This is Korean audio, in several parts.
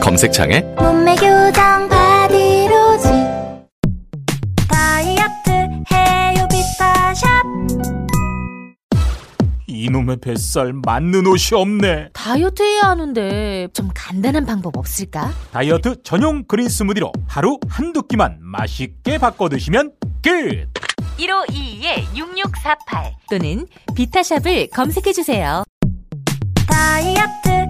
검색창에 몸매 교정 바디로직 다이어트 해요 비타샵 이놈의 뱃살 맞는 옷이 없네. 다이어트 해야 하는데 좀 간단한 방법 없을까? 다이어트 전용 그린 스무디로 하루 한두 끼만 맛있게 바꿔 드시면 끝. 1522-6648 또는 비타샵을 검색해 주세요. 다이어트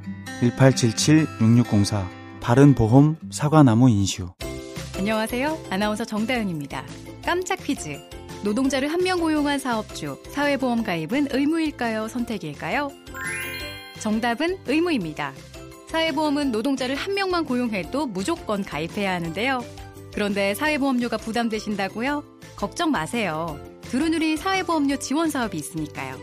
1877-6604 바른보험 사과나무 인슈 안녕하세요. 아나운서 정다은입니다. 깜짝 퀴즈. 노동자를 한 명 고용한 사업주, 사회보험 가입은 의무일까요? 선택일까요? 정답은 의무입니다. 사회보험은 노동자를 한 명만 고용해도 무조건 가입해야 하는데요. 그런데 사회보험료가 부담되신다고요? 걱정 마세요. 두루누리 사회보험료 지원 사업이 있으니까요.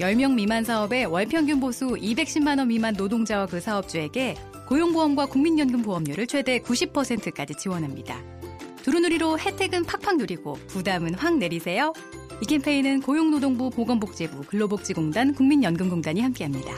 10명 미만 사업에 월평균 보수 210만 원 미만 노동자와 그 사업주에게 고용보험과 국민연금 보험료를 최대 90%까지 지원합니다. 두루누리로 혜택은 팍팍 누리고 부담은 확 내리세요. 이 캠페인은 고용노동부 보건복지부 근로복지공단 국민연금공단이 함께합니다.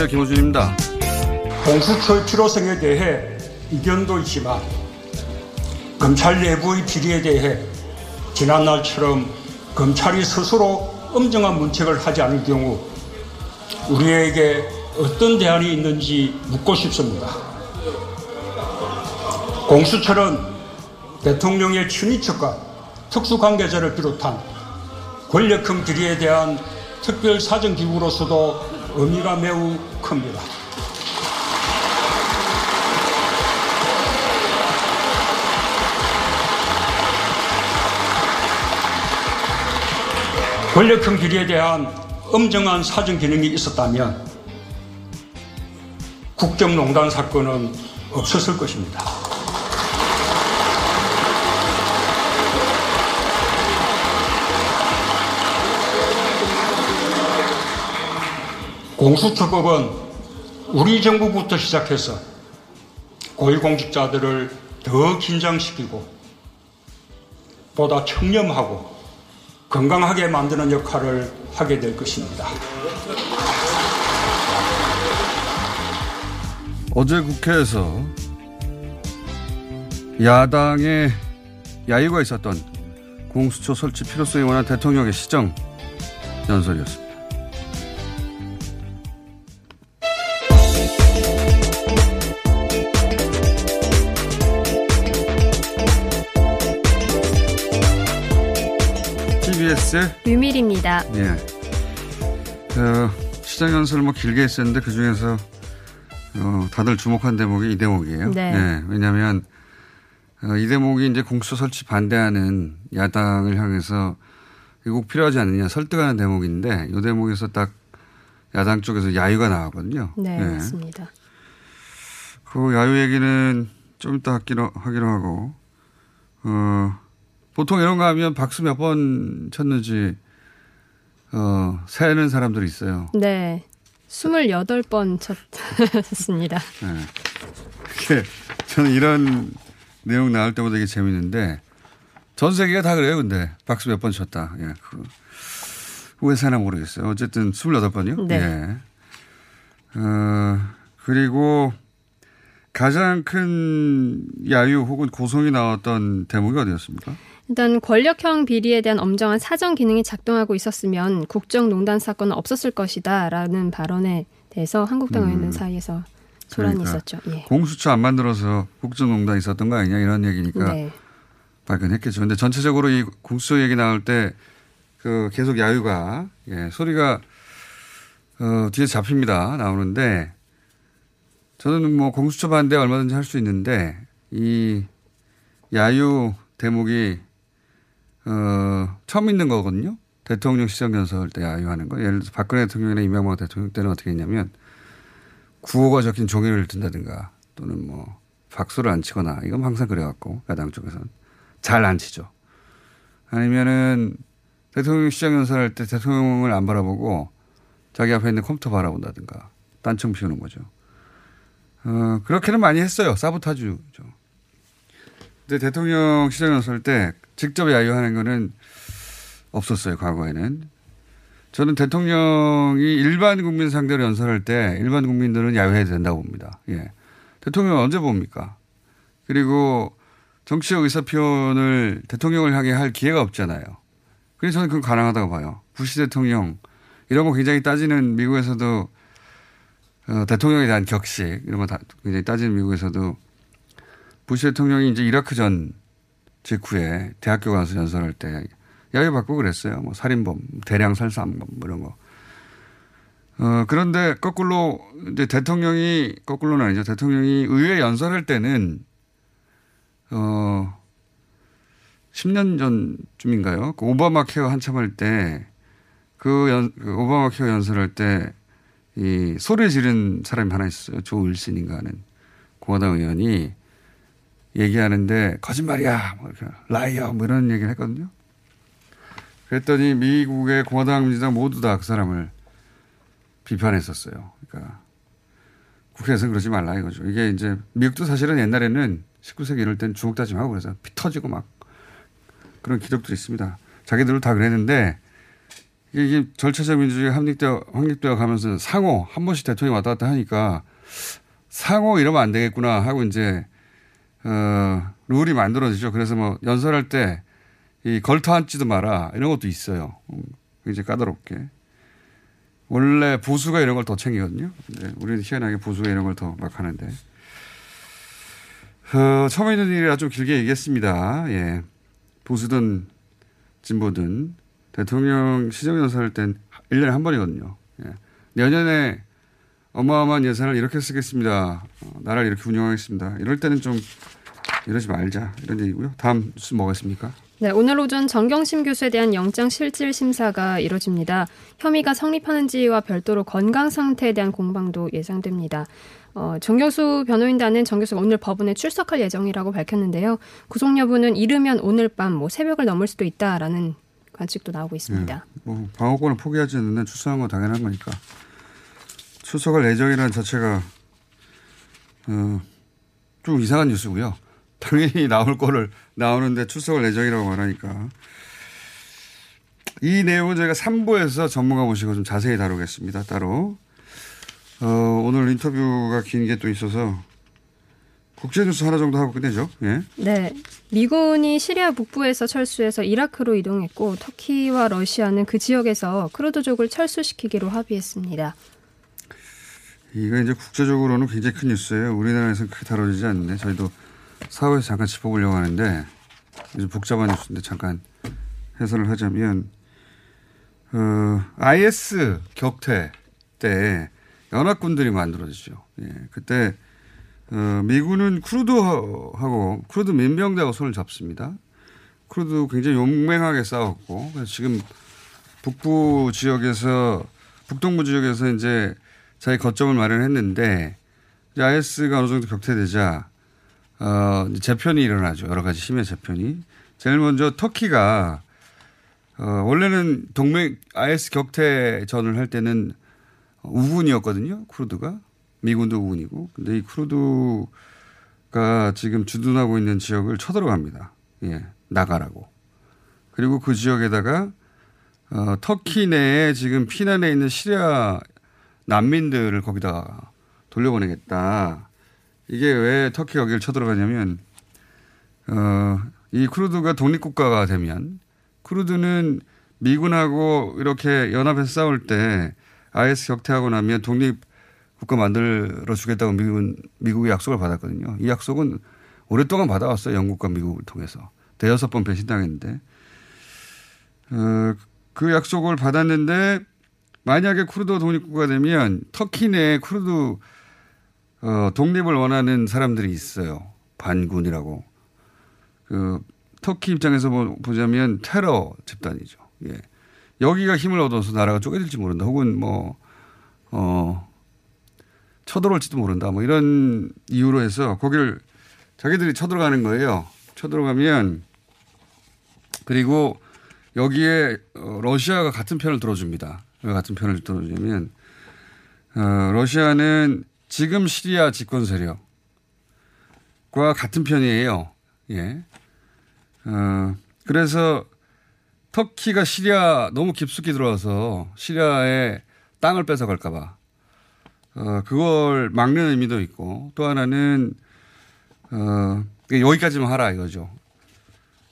안녕하세요. 김호준입니다. 공수처 필요성에 대해 이견도 있지만 검찰 내부의 비리에 대해 지난날처럼 검찰이 스스로 엄정한 문책을 하지 않을 경우 우리에게 어떤 대안이 있는지 묻고 싶습니다. 공수처는 대통령의 친인척과 특수관계자를 비롯한 권력형 비리에 대한 특별 사정기구로서도 의미가 매우 큽니다. 권력형 비리에 대한 엄정한 사정 기능이 있었다면 국정농단 사건은 없었을 것입니다. 공수처법은 우리 정부부터 시작해서 고위공직자들을 더 긴장시키고 보다 청렴하고 건강하게 만드는 역할을 하게 될 것입니다. 어제 국회에서 야당의 야유가 있었던 공수처 설치 필요성에 관한 대통령의 시정 연설이었습니다. TBS의 유밀입니다. 예. 그 시장 연설을 뭐 길게 했었는데 그 중에서 어, 다들 주목한 대목이 이 대목이에요. 네. 예, 왜냐하면 어, 이 대목이 이제 공수처 설치 반대하는 야당을 향해서 이거 꼭 필요하지 않느냐 설득하는 대목인데 이 대목에서 딱 야당 쪽에서 야유가 나왔거든요. 네, 예. 맞습니다. 그 야유 얘기는 좀 이따 하기로, 하기로 하고, 어, 보통 이런 거 하면 박수 몇 번 쳤는지, 어, 세는 사람들이 있어요. 네. 28번 쳤습니다. 네. 저는 이런 내용 나올 때마다 이게 재밌는데, 전 세계가 다 그래요, 근데. 박수 몇 번 쳤다. 예, 그, 왜 사나 모르겠어요. 어쨌든 28번이요? 네. 예. 어, 그리고 가장 큰 야유 혹은 고성이 나왔던 대목이 어디였습니까? 일단 권력형 비리에 대한 엄정한 사정 기능이 작동하고 있었으면 국정농단 사건은 없었을 것이다라는 발언에 대해서 한국당 의원들 사이에서 소란이 음. 그러니까 있었죠. 예. 공수처 안 만들어서 국정농단 있었던 거 아니냐 이런 얘기니까 네. 발견했겠죠. 근데 전체적으로 이 공수처 얘기 나올 때 그 계속 야유가 예, 소리가 어, 뒤에 잡힙니다. 나오는데 저는 뭐 공수처 반대 얼마든지 할 수 있는데 이 야유 대목이 어, 처음 있는 거거든요. 대통령 시정연설 때 야유하는 거. 예를 들어서 박근혜 대통령이나 이명박 대통령 때는 어떻게 했냐면 구호가 적힌 종이를 든다든가 또는 뭐 박수를 안 치거나 이건 항상 그래갖고 야당 쪽에서는 잘 안 치죠. 아니면은 대통령 시정연설할 때 대통령을 안 바라보고 자기 앞에 있는 컴퓨터 바라본다든가 딴청 피우는 거죠. 어, 그렇게는 많이 했어요. 사보타주죠. 근데 대통령 시정연설 때 직접 야유하는 거는 없었어요. 과거에는. 저는 대통령이 일반 국민 상대로 연설할 때 일반 국민들은 야유해야 된다고 봅니다. 예. 대통령 언제 봅니까? 그리고 정치적 의사 표현을 대통령을 향해 할 기회가 없잖아요. 그래서 저는 그건 가능하다고 봐요. 부시 대통령 이런 거 굉장히 따지는 미국에서도 어, 대통령에 대한 격식 이런 거 다 굉장히 따지는 미국에서도 부시 대통령이 이제 이라크 전 직후에 대학교 가서 연설할 때 야유 받고 그랬어요. 뭐 살인범, 대량 살상범 뭐 이런 거. 어, 그런데 거꾸로 이제 대통령이 거꾸로는 아니죠. 대통령이 의회 연설할 때는 어 10년 전쯤인가요? 그 오바마 케어 한참 할 때그 오바마 케어 연설할 때 이 소리 지른 사람이 하나 있어요. 조 윌슨인가 하는 공화당 의원이 얘기하는데 거짓말이야. 뭐 이렇게 라이어 뭐 이런 얘기를 했거든요. 그랬더니 미국의 공화당 민주당 모두 다 그 사람을 비판했었어요. 그러니까 국회에서 그러지 말라 이거죠. 이게 이제 미국도 사실은 옛날에는 19세기 이럴 땐 주먹 다짐하고 그래서 피 터지고 막 그런 기록들이 있습니다. 자기들도 다 그랬는데 이게, 절차적 민주주의 확립되어, 확립되어 가면서 상호 한 번씩 대통령이 왔다 갔다 하니까 상호 이러면 안 되겠구나 하고 이제 어, 룰이 만들어지죠. 그래서 뭐 연설할 때 이 걸터 앉지도 마라 이런 것도 있어요. 음, 굉장히 까다롭게. 원래 보수가 이런 걸 더 챙기거든요. 근데 우리는 희한하게 보수가 이런 걸 더 막 하는데. 어, 처음에 있는 일이라 좀 길게 얘기했습니다. 예. 보수든 진보든 대통령 시정연설할 땐 1년에 한 번이거든요. 예. 내년에 어마어마한 예산을 이렇게 쓰겠습니다. 어, 나라를 이렇게 운영하겠습니다. 이럴 때는 좀 이러지 말자. 이런 얘기고요. 다음 뉴스 뭐겠습니까? 네, 오늘 오전 정경심 교수에 대한 영장 실질 심사가 이뤄집니다. 혐의가 성립하는지와 별도로 건강 상태에 대한 공방도 예상됩니다. 어, 정경수 변호인단은 정 교수가 오늘 법원에 출석할 예정이라고 밝혔는데요. 구속 여부는 이르면 오늘 밤 뭐 새벽을 넘을 수도 있다라는 관측도 나오고 있습니다. 예. 뭐 방어권을 포기하지 않는 출석한 건 당연한 거니까 출석할 예정이라는 자체가 어, 좀 이상한 뉴스고요. 당연히 나올 거를 나오는데 출석할 예정이라고 말하니까 이 내용은 저희가 3부에서 전문가 모시고 좀 자세히 다루겠습니다. 따로 어, 오늘 인터뷰가 긴 게 또 있어서 국제뉴스 하나 정도 하고 끝내죠. 예. 네. 미군이 시리아 북부에서 철수해서 이라크로 이동했고 터키와 러시아는 그 지역에서 크루드족을 철수시키기로 합의했습니다. 이거 이제 국제적으로는 굉장히 큰 뉴스예요. 우리나라에서는 크게 다뤄지지 않는데 저희도 사회에서 잠깐 짚어보려고 하는데 이제 복잡한 뉴스인데 잠깐 해설을 하자면 어, IS 격퇴 때 연합군들이 만들어지죠. 예, 그때 어, 미군은 쿠르드하고 쿠르드 민병대하고 손을 잡습니다. 쿠르드 굉장히 용맹하게 싸웠고 지금 북부 지역에서 북동부 지역에서 이제 자기 거점을 마련했는데 이제 IS가 어느 정도 격퇴되자 어, 재편이 일어나죠. 여러 가지 힘의 재편이. 제일 먼저 터키가 어, 원래는 동맹 IS 격퇴전을 할 때는 우군이었거든요. 쿠르드가 미군도 우군이고. 근데 이 쿠르드가 지금 주둔하고 있는 지역을 쳐들어갑니다. 예, 나가라고. 그리고 그 지역에다가 어, 터키 내에 지금 피난해 있는 시리아 난민들을 거기다가 돌려보내겠다. 이게 왜 터키가 여기를 쳐들어가냐면, 어, 이 쿠르드가 독립국가가 되면, 쿠르드는 미군하고 이렇게 연합해서 싸울 때 IS 격퇴하고 나면 독립국가 만들어 주겠다고 미국은, 미국이 약속을 받았거든요. 이 약속은 오랫동안 받아왔어요. 영국과 미국을 통해서. 대여섯 번 배신당했는데, 어, 그 약속을 받았는데, 만약에 쿠르드 독립국가 되면 터키 내에 쿠르드 어, 독립을 원하는 사람들이 있어요. 반군이라고. 그, 터키 입장에서 보, 보자면 테러 집단이죠. 예. 여기가 힘을 얻어서 나라가 쪼개질지 모른다. 혹은 뭐, 어, 쳐들어올지도 모른다. 뭐 이런 이유로 해서 거기를 자기들이 쳐들어가는 거예요. 쳐들어가면 그리고 여기에 어, 러시아가 같은 편을 들어줍니다. 왜 같은 편을 들어주냐면, 어, 러시아는 지금 시리아 집권 세력과 같은 편이에요. 예. 어, 그래서 터키가 시리아 너무 깊숙이 들어와서 시리아에 땅을 뺏어갈까봐 어, 그걸 막는 의미도 있고 또 하나는 어, 여기까지만 하라 이거죠.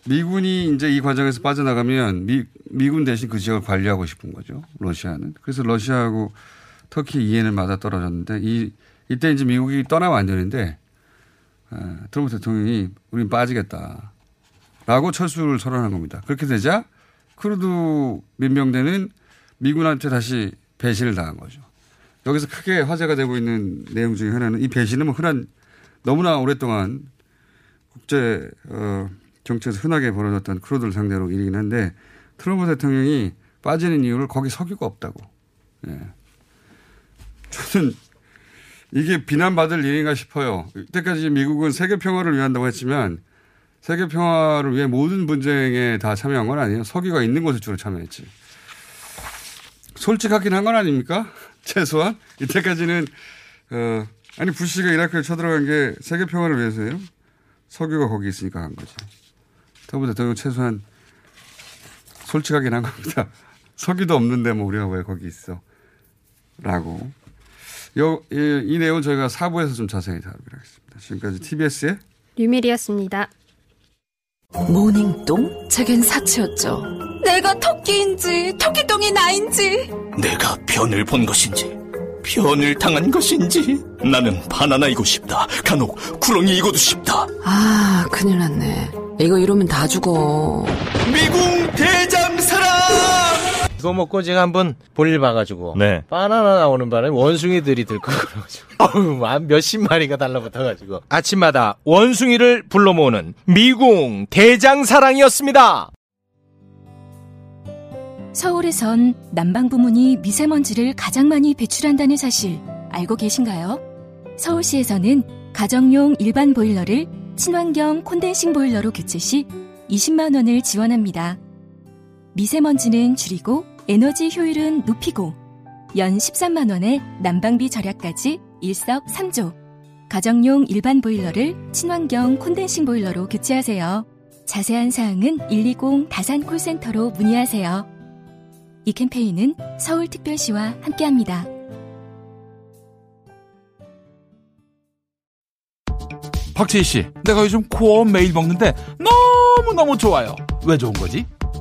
미군이 이제 이 과정에서 빠져나가면 미, 미군 대신 그 지역을 관리하고 싶은 거죠. 러시아는. 그래서 러시아하고 터키 이해는 맞아 떨어졌는데 이 이때 이제 미국이 떠나면 안 되는데 어, 트럼프 대통령이 우린 빠지겠다. 라고 철수를 선언한 겁니다. 그렇게 되자 쿠르드 민병대는 미군한테 다시 배신을 당한 거죠. 여기서 크게 화제가 되고 있는 내용 중에 하나는 이 배신은 뭐 흔한 너무나 오랫동안 국제 어, 정치에서 흔하게 벌어졌던 쿠르드를 상대로 일이긴 한데 트럼프 대통령이 빠지는 이유를 거기 석유가 없다고. 예. 저는 이게 비난받을 일인가 싶어요. 이때까지 미국은 세계 평화를 위한다고 했지만 세계 평화를 위해 모든 분쟁에 다 참여한 건 아니에요. 석유가 있는 곳에 주로 참여했지. 솔직하긴 한 건 아닙니까? 최소한 이때까지는 어 아니 부시가 이라크에 쳐들어간 게 세계 평화를 위해서예요. 석유가 거기 있으니까 간 거지. 트럼프 대통령 최소한 솔직하긴 한 겁니다. 석유도 없는데 뭐 우리가 왜 거기 있어? 라고. 요, 이, 이 내용 저희가 사부에서 좀 자세히 다루기로 하겠습니다. 지금까지 TBS의 류미리였습니다. 모닝똥? 제겐 사치였죠. 내가 토끼인지 토끼똥이 나인지 내가 변을 본 것인지 변을 당한 것인지 나는 바나나이고 싶다. 간혹 구렁이이고도 싶다. 아 큰일 났네. 이거 이러면 다 죽어. 미궁 대장사랑! 이거 먹고 제가 한번 볼일 봐가지고 네. 바나나 나오는 바람에 원숭이들이 들고 한 몇십 마리가 달라붙어가지고 아침마다 원숭이를 불러 모으는 미궁 대장사랑이었습니다. 서울에선 난방 부문이 미세먼지를 가장 많이 배출한다는 사실 알고 계신가요? 서울시에서는 가정용 일반 보일러를 친환경 콘덴싱 보일러로 교체 시 20만 원을 지원합니다. 미세먼지는 줄이고 에너지 효율은 높이고 연 13만 원의 난방비 절약까지 일석삼조. 가정용 일반 보일러를 친환경 콘덴싱 보일러로 교체하세요. 자세한 사항은 120 다산 콜센터로 문의하세요. 이 캠페인은 서울특별시와 함께합니다. 박채희 씨, 내가 요즘 코어 매일 먹는데 너무 너무 좋아요. 왜 좋은 거지?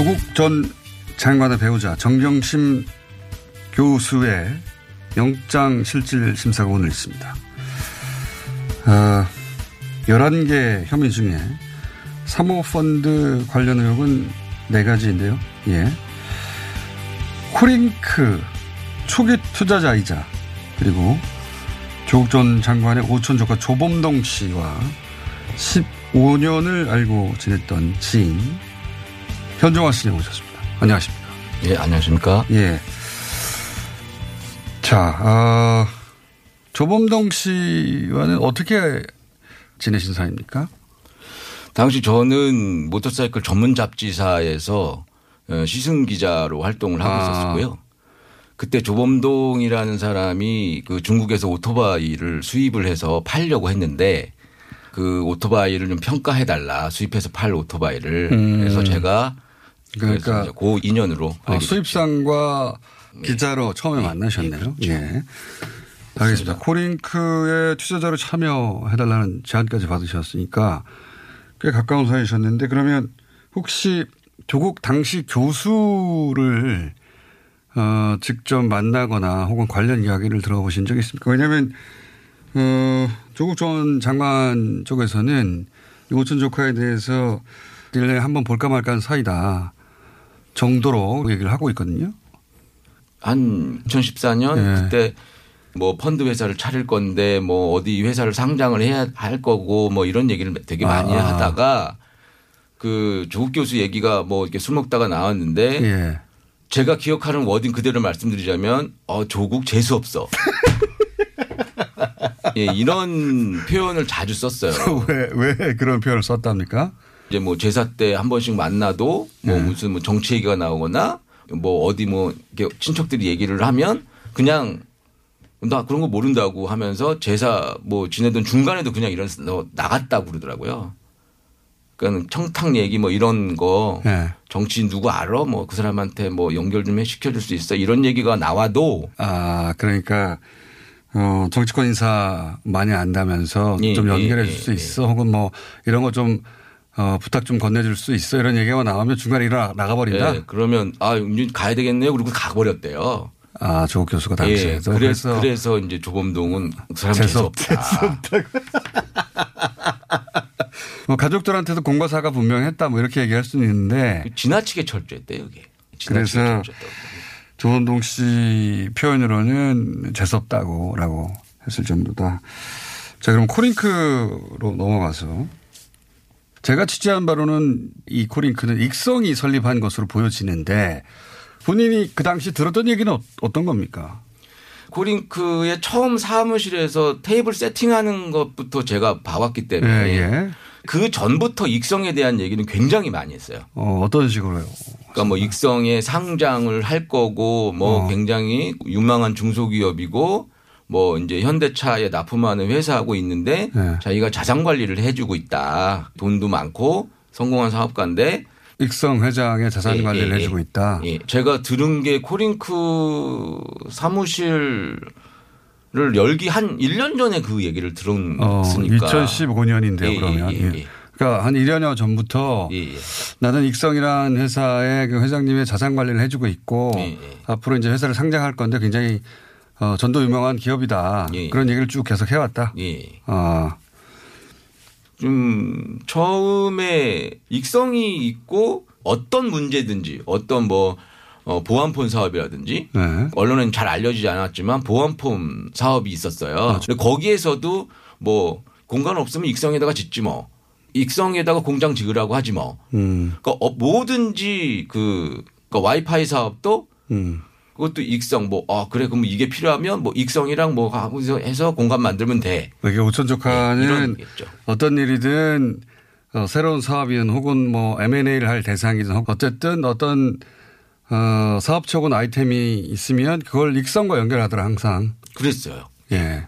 조국 전 장관의 배우자 정경심 교수의 영장 실질 심사가 오늘 있습니다. 어, 11개 혐의 중에 사모펀드 관련 의혹은 4가지인데요. 예. 코링크 초기 투자자이자 그리고 조국 전 장관의 오촌 조카 조범동 씨와 15년을 알고 지냈던 지인 현종화 씨님 오셨습니다. 안녕하십니까. 예, 안녕하십니까. 예. 자, 어, 조범동 씨와는 어떻게 지내신 사이입니까? 당시 저는 모터사이클 전문 잡지사에서 어, 시승 기자로 활동을 하고 아. 있었고요. 그때 조범동이라는 사람이 그 중국에서 오토바이를 수입을 해서 팔려고 했는데 그 오토바이를 좀 평가해 달라 수입해서 팔 오토바이를 음. 그래서 제가 그러니까 그 인연으로 어, 알게 수입상과 기자로 처음에 만나셨네요. 예. 알겠습니다. 코링크의 투자자로 참여해달라는 제안까지 받으셨으니까 꽤 가까운 사이셨는데 그러면 혹시 조국 당시 교수를 어, 직접 만나거나 혹은 관련 이야기를 들어보신 적이 있습니까? 왜냐하면 어, 조국 전 장관 쪽에서는 이 오천 조카에 대해서 1년에 한 번 볼까 말까 하는 사이다 정도로 얘기를 하고 있거든요. 한 2014년 예. 그때 뭐 펀드 회사를 차릴 건데 뭐 어디 회사를 상장을 해야 할 거고 뭐 이런 얘기를 되게 많이 아. 하다가 그 조국 교수 얘기가 뭐 이렇게 술 먹다가 나왔는데 예. 제가 기억하는 워딩 그대로 말씀드리자면 어 조국 재수 없어. 예, 이런 표현을 자주 썼어요. 왜, 왜 그런 표현을 썼답니까? 이제 뭐 제사 때 한 번씩 만나도 뭐 네. 무슨 뭐 정치 얘기가 나오거나 뭐 어디 뭐 이렇게 친척들이 얘기를 하면 그냥 나 그런 거 모른다고 하면서 제사 뭐 지내던 중간에도 그냥 이런 너 나갔다고 그러더라고요. 그러니까 청탁 얘기 뭐 이런 거 네. 정치인 누구 알아? 뭐 그 사람한테 뭐 연결 좀 해 시켜줄 수 있어 이런 얘기가 나와도 아, 그러니까, 어, 정치권 인사 많이 안다면서 예, 좀 예, 연결해 예, 줄수 있어. 혹은 뭐 이런 거 좀, 어, 부탁 좀 건네줄 수 있어. 이런 얘기가 나오면 중간에 일어나, 나가버린다. 예, 그러면 아 이제 가야 되겠네요. 그리고 가버렸대요. 아, 조국 교수가 당시에도. 예, 그래서, 그래서 이제 조범동은 그 사람 재수 재수 없- 없다. 뭐 가족들한테도 공과사가 분명했다 뭐 이렇게 얘기할 수는 있는데. 지나치게 철저했대 여기. 그래서 조원동 씨 표현으로는 재수 없다고라고 했을 정도다. 자, 그럼 코링크로 넘어가서 제가 취재한 바로는 이 코링크는 익성이 설립한 것으로 보여지는데 본인이 그 당시 들었던 얘기는 어- 어떤 겁니까? 코링크의 처음 사무실에서 테이블 세팅하는 것부터 제가 봐왔기 때문에 예, 예. 그 전부터 익성에 대한 얘기는 굉장히 많이 했어요. 어, 어떤 식으로요? 그러니까 뭐 익성에 상장을 할 거고 뭐 어. 굉장히 유망한 중소기업이고 뭐 이제 현대차에 납품하는 회사하고 있는데 네. 자기가 자산 관리를 해주고 있다. 돈도 많고 성공한 사업가인데 익성 회장의 자산 예, 관리를 예, 해주고 예. 있다. 예. 제가 들은 게 코링크 사무실을 열기 한 1년 전에 그 얘기를 들었으니까. 어, 2015년인데요, 예, 그러면. 예, 예. 예. 그러니까 한 1년여 전부터 예, 예. 나는 익성이라는 회사의 그 회장님의 자산 관리를 해주고 있고 예, 앞으로 이제 회사를 상장할 건데 굉장히 어, 전도 유명한 기업이다. 예. 그런 얘기를 쭉 계속 해왔다. 예. 아, 좀 처음에 익성이 있고 어떤 문제든지 어떤 뭐 어, 보안폰 사업이라든지 네. 언론에는 잘 알려지지 않았지만 보안폰 사업이 있었어요. 근데 거기에서도 뭐 공간 없으면 익성에다가 짓지 뭐. 익성에다가 공장 지으라고 하지 뭐. 음, 그러니까 어, 뭐든지 그 그러니까 와이파이 사업도 음. 그것도 익성 뭐 어 그래 그럼 이게 필요하면 뭐 익성이랑 뭐 하면서 해서 공간 만들면 돼. 이게 오천 조카는 얘기겠죠. 어떤 일이든 어, 새로운 사업이든 혹은 뭐 M&A를 할 대상이든 혹- 어쨌든 어떤 어, 사업적인 아이템이 있으면 그걸 익성과 연결하더라 항상. 그랬어요. 예.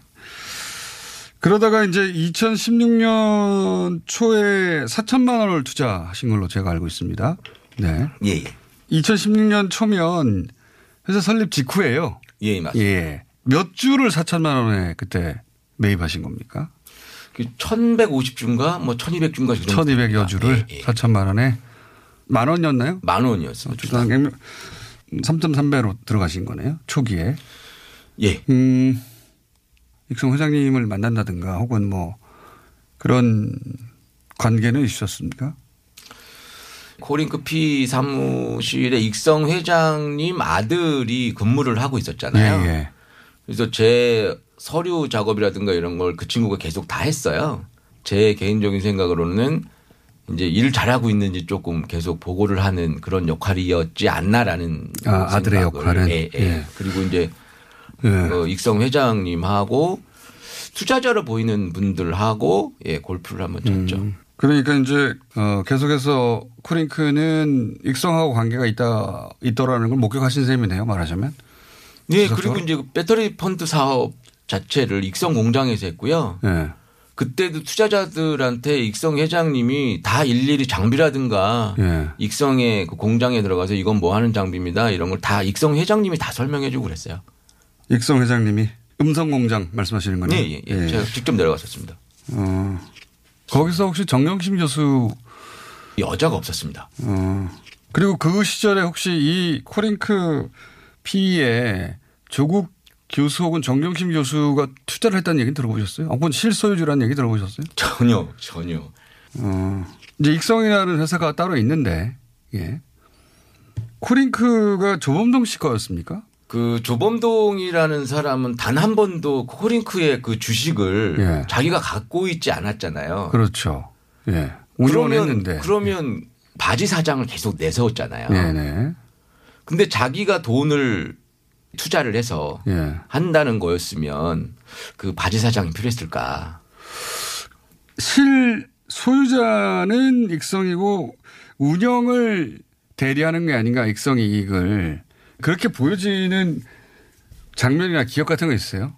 그러다가 이제 2016년 초에 4천만 원을 투자하신 걸로 제가 알고 있습니다. 네. 예, 예. 2016년 초면 회사 설립 직후예요. 예, 맞습니다. 예. 몇 주를 4천만 원에 그때 매입하신 겁니까? 그 1150주인가 뭐 1200주인가 1200여 주를 예, 4천만 원에 만 원이었나요? 만 원이었습니다. 주당 3.3배로 들어가신 거네요. 초기에. 예. 음, 익성 회장님을 만난다든가 혹은 뭐 그런 관계는 있으셨습니까? 코링크 P 사무실에 익성 회장님 아들이 근무를 하고 있었잖아요. 예, 예. 그래서 제 서류 작업이라든가 이런 걸 그 친구가 계속 다 했어요. 제 개인적인 생각으로는 이제 일 잘하고 있는지 조금 계속 보고를 하는 그런 역할이었지 않나라는 아, 아들의 생각을. 역할은? 예, 예. 예. 그리고 이제 예. 어, 익성 회장님하고 투자자로 보이는 분들하고 예, 골프를 한번 쳤죠. 그러니까 이제 어, 계속해서 쿠링크는 익성하고 관계가 있다 있더라는 걸 목격하신 셈이네요. 말하자면. 네, 지속적으로? 그리고 이제 그 배터리 펀드 사업 자체를 익성 공장에서 했고요. 예. 그때도 투자자들한테 익성 회장님이 다 일일이 장비라든가 예. 익성의 그 공장에 들어가서 이건 뭐 하는 장비입니다. 이런 걸 다 익성 회장님이 다 설명해 주고 그랬어요. 익성 회장님이 음성 공장 말씀하시는 거네요. 네, 예, 예. 제가 직접 내려갔었습니다. 어, 거기서 혹시 정경심 교수 여자가 없었습니다. 어, 그리고 그 시절에 혹시 이 코링크 P에 조국 교수 혹은 정경심 교수가 투자를 했다는 얘기 들어보셨어요? 혹은 실소유주라는 얘기 들어보셨어요? 전혀, 전혀. 어, 이제 익성이라는 회사가 따로 있는데, 예. 코링크가 조범동 씨 거였습니까? 그 조범동이라는 사람은 단 한 번도 코링크의 그 주식을 예. 자기가 갖고 있지 않았잖아요. 그렇죠. 예. 그러면 했는데. 그러면 바지 사장을 계속 내세웠잖아요. 네네. 근데 자기가 돈을 투자를 해서 예. 한다는 거였으면 그 바지 사장이 필요했을까? 실 소유자는 익성이고 운영을 대리하는 게 아닌가 익성 이익을 그렇게 보여지는 장면이나 기억 같은 거 있어요?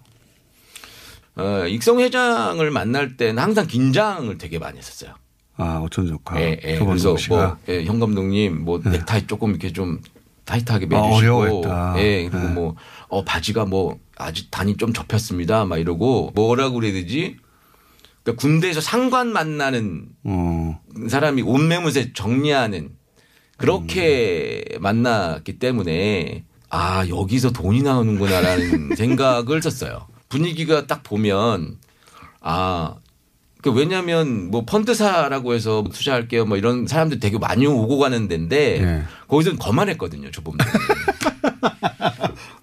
어, 익성 회장을 만날 때는 항상 긴장을 되게 많이 했었어요. 아 오천 조카. 예, 예. 조범동 그래서. 뭐 예, 현 감독님 뭐 넥타이 조금 이렇게 좀 타이트하게 아, 매주시고, 어려워했다. 예, 그리고 네. 뭐 어, 바지가 뭐 아직 단이 좀 접혔습니다, 막 이러고 뭐라고 그래야 되지? 그러니까 군대에서 상관 만나는 어. 사람이 옷매무새 정리하는 그렇게 음. 만났기 때문에 아 여기서 돈이 나오는구나라는 생각을 썼어요. 분위기가 딱 보면 아그 왜냐하면 뭐 펀드사라고 해서 투자할게요 뭐 이런 사람들 되게 많이 오고 가는 데인데 네. 거기서는 거만했거든요 조범.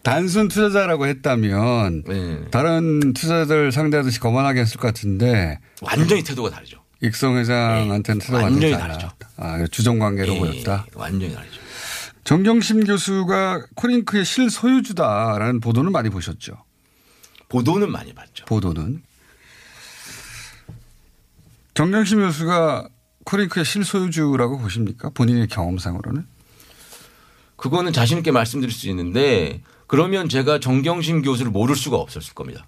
단순 투자자라고 했다면 네. 다른 투자자들 상대하듯이 거만하게 했을 것 같은데 완전히 태도가 다르죠. 익성 회장한테는 태도가 완전히 달라. 아, 주정 관계로 예, 보였다. 완전히 다르죠. 정경심 교수가 코링크의 실소유주다라는 보도는 많이 보셨죠? 보도는 많이 봤죠. 보도는. 정경심 교수가 코링크의 실소유주라고 보십니까? 본인의 경험상으로는? 그거는 자신 있게 말씀드릴 수 있는데 그러면 제가 정경심 교수를 모를 수가 없었을 겁니다.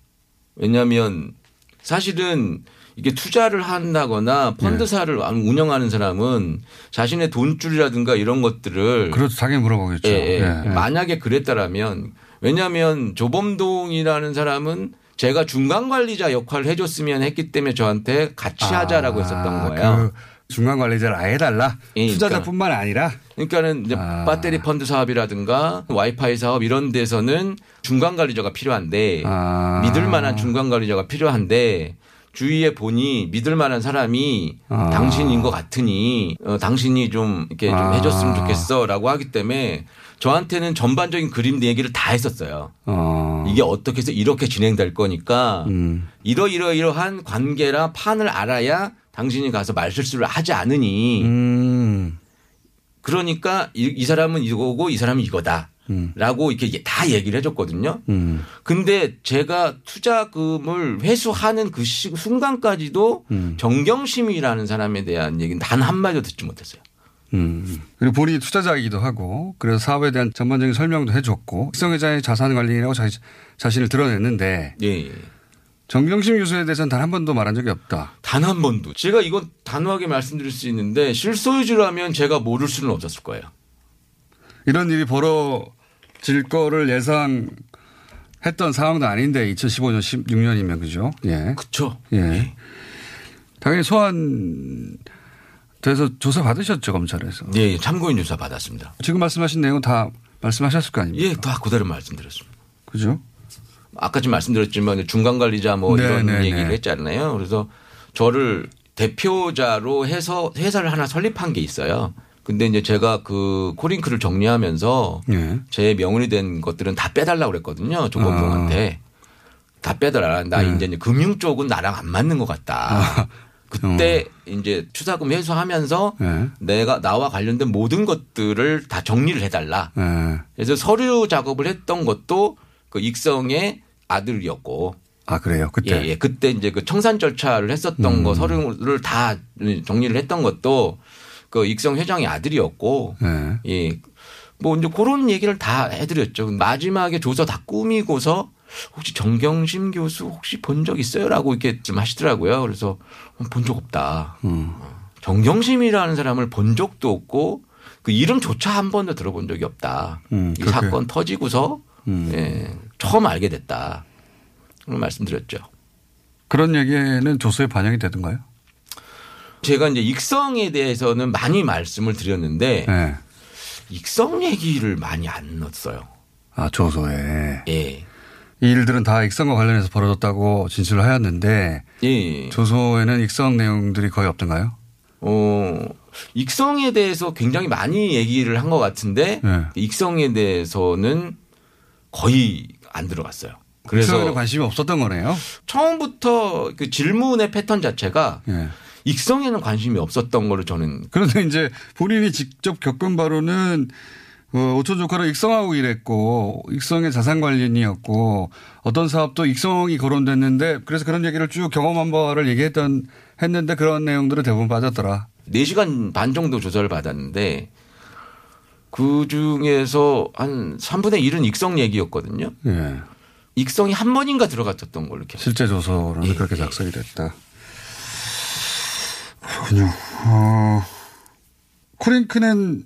왜냐하면 사실은 이게 투자를 한다거나 펀드사를 운영하는 사람은 자신의 돈줄이라든가 이런 것들을 그렇죠. 당연히 물어보겠죠. 예, 예. 예, 예. 만약에 그랬다라면 왜냐하면 조범동이라는 사람은 제가 중간 관리자 역할을 해줬으면 했기 때문에 저한테 같이 하자라고 했었던 거예요. 그 중간 관리자를 아예 달라. 예, 투자자뿐만 아니라. 그러니까는 이제 아. 배터리 펀드 사업이라든가 와이파이 사업 이런 데서는 중간 관리자가 필요한데 아. 믿을 만한 중간 관리자가 필요한데 주위에 보니 믿을 만한 사람이 아. 당신인 것 같으니 어, 당신이 좀 이렇게 좀 아. 해줬으면 좋겠어라고 하기 때문에 저한테는 전반적인 그림 얘기를 다 했었어요. 어. 이게 어떻게 해서 이렇게 진행될 거니까 음. 이러이러이러한 관계라 판을 알아야 당신이 가서 말실수를 하지 않으니 음. 그러니까 이, 이 사람은 이거고 이 사람은 이거다. 음. 라고 이렇게 다 얘기를 해줬거든요. 음. 근데 제가 투자금을 회수하는 그 시, 순간까지도 음. 정경심이라는 사람에 대한 얘기는 단 한마디도 듣지 못했어요. 음. 그리고 본인이 투자자이기도 하고 그래서 사업에 대한 전반적인 설명도 해줬고 익성회장의 자산 관리라고 자신, 자신을 드러냈는데 예. 정경심 교수에 대해서는 단 한 번도 말한 적이 없다. 단 한 번도. 제가 이건 단호하게 말씀드릴 수 있는데 실소유주라면 제가 모를 수는 없었을 거예요. 이런 일이 벌어질 거를 예상했던 상황도 아닌데 2015년 16년이면 그죠? 예. 그렇죠. 예. 당연히 소환 돼서 조사 받으셨죠 검찰에서. 예, 참고인 조사 받았습니다. 지금 말씀하신 내용 다 말씀하셨을 거 아닙니까? 예, 다 그대로 말씀드렸습니다. 그죠? 아까 좀 말씀드렸지만 중간 관리자 뭐 네, 이런 네, 얘기를 네. 했잖아요. 그래서 저를 대표자로 해서 회사를 하나 설립한 게 있어요. 근데 이제 제가 그 코링크를 정리하면서 예. 제 명의로 된 것들은 다 빼달라고 그랬거든요. 조건동한테. 다 빼달라. 나 아. 네. 이제 금융 쪽은 나랑 안 맞는 것 같다. 그때 이제 추자금 회수하면서 예. 내가 나와 관련된 모든 것들을 다 정리를 해달라. 예. 그래서 서류 작업을 했던 것도 그 익성의 아들이었고. 아 그래요. 그때. 예, 예. 그때 이제 그 청산 절차를 했었던 음. 거 서류를 다 정리를 했던 것도 그 익성 회장의 아들이었고. 예. 예. 뭐 이제 그런 얘기를 다 해드렸죠. 마지막에 조서 다 꾸미고서 혹시 정경심 교수 혹시 본 적 있어요라고 이렇게 좀 하시더라고요. 그래서 본 적 없다. 음. 정경심이라는 사람을 본 적도 없고 그 이름조차 한 번도 들어본 적이 없다. 음, 이. 사건 터지고서 음. 예, 처음 알게 됐다. 그런 말씀드렸죠. 그런 얘기는 조서에 반영이 되던가요? 제가 이제 익성에 대해서는 많이 말씀을 드렸는데 예. 익성 얘기를 많이 안 넣었어요. 아 조서에. 예. 이 일들은 다 익성과 관련해서 벌어졌다고 진술을 하였는데 예. 조서에는 익성 내용들이 거의 없던가요? 어, 익성에 대해서 굉장히 많이 얘기를 한 것 같은데 예. 익성에 대해서는 거의 안 들어갔어요. 그래서 관심이 없었던 거네요. 처음부터 그 질문의 패턴 자체가 예. 익성에는 관심이 없었던 걸로 저는 그런데 이제 본인이 직접 겪은 바로는 어, 오촌 조카로 익성하고 일했고 익성의 자산 관련이었고 어떤 사업도 익성이 거론됐는데 그래서 그런 얘기를 쭉 경험한 바를 얘기했던 했는데 그런 내용들은 대부분 빠졌더라. 4시간 반 정도 조사를 받았는데 그 중에서 한 3분의 1은 익성 얘기였거든요. 예. 익성이 한 번인가 들어갔었던 걸로 기억. 실제 조서로는 그렇게 작성이 됐다. 그렇군요. 어, 코링크는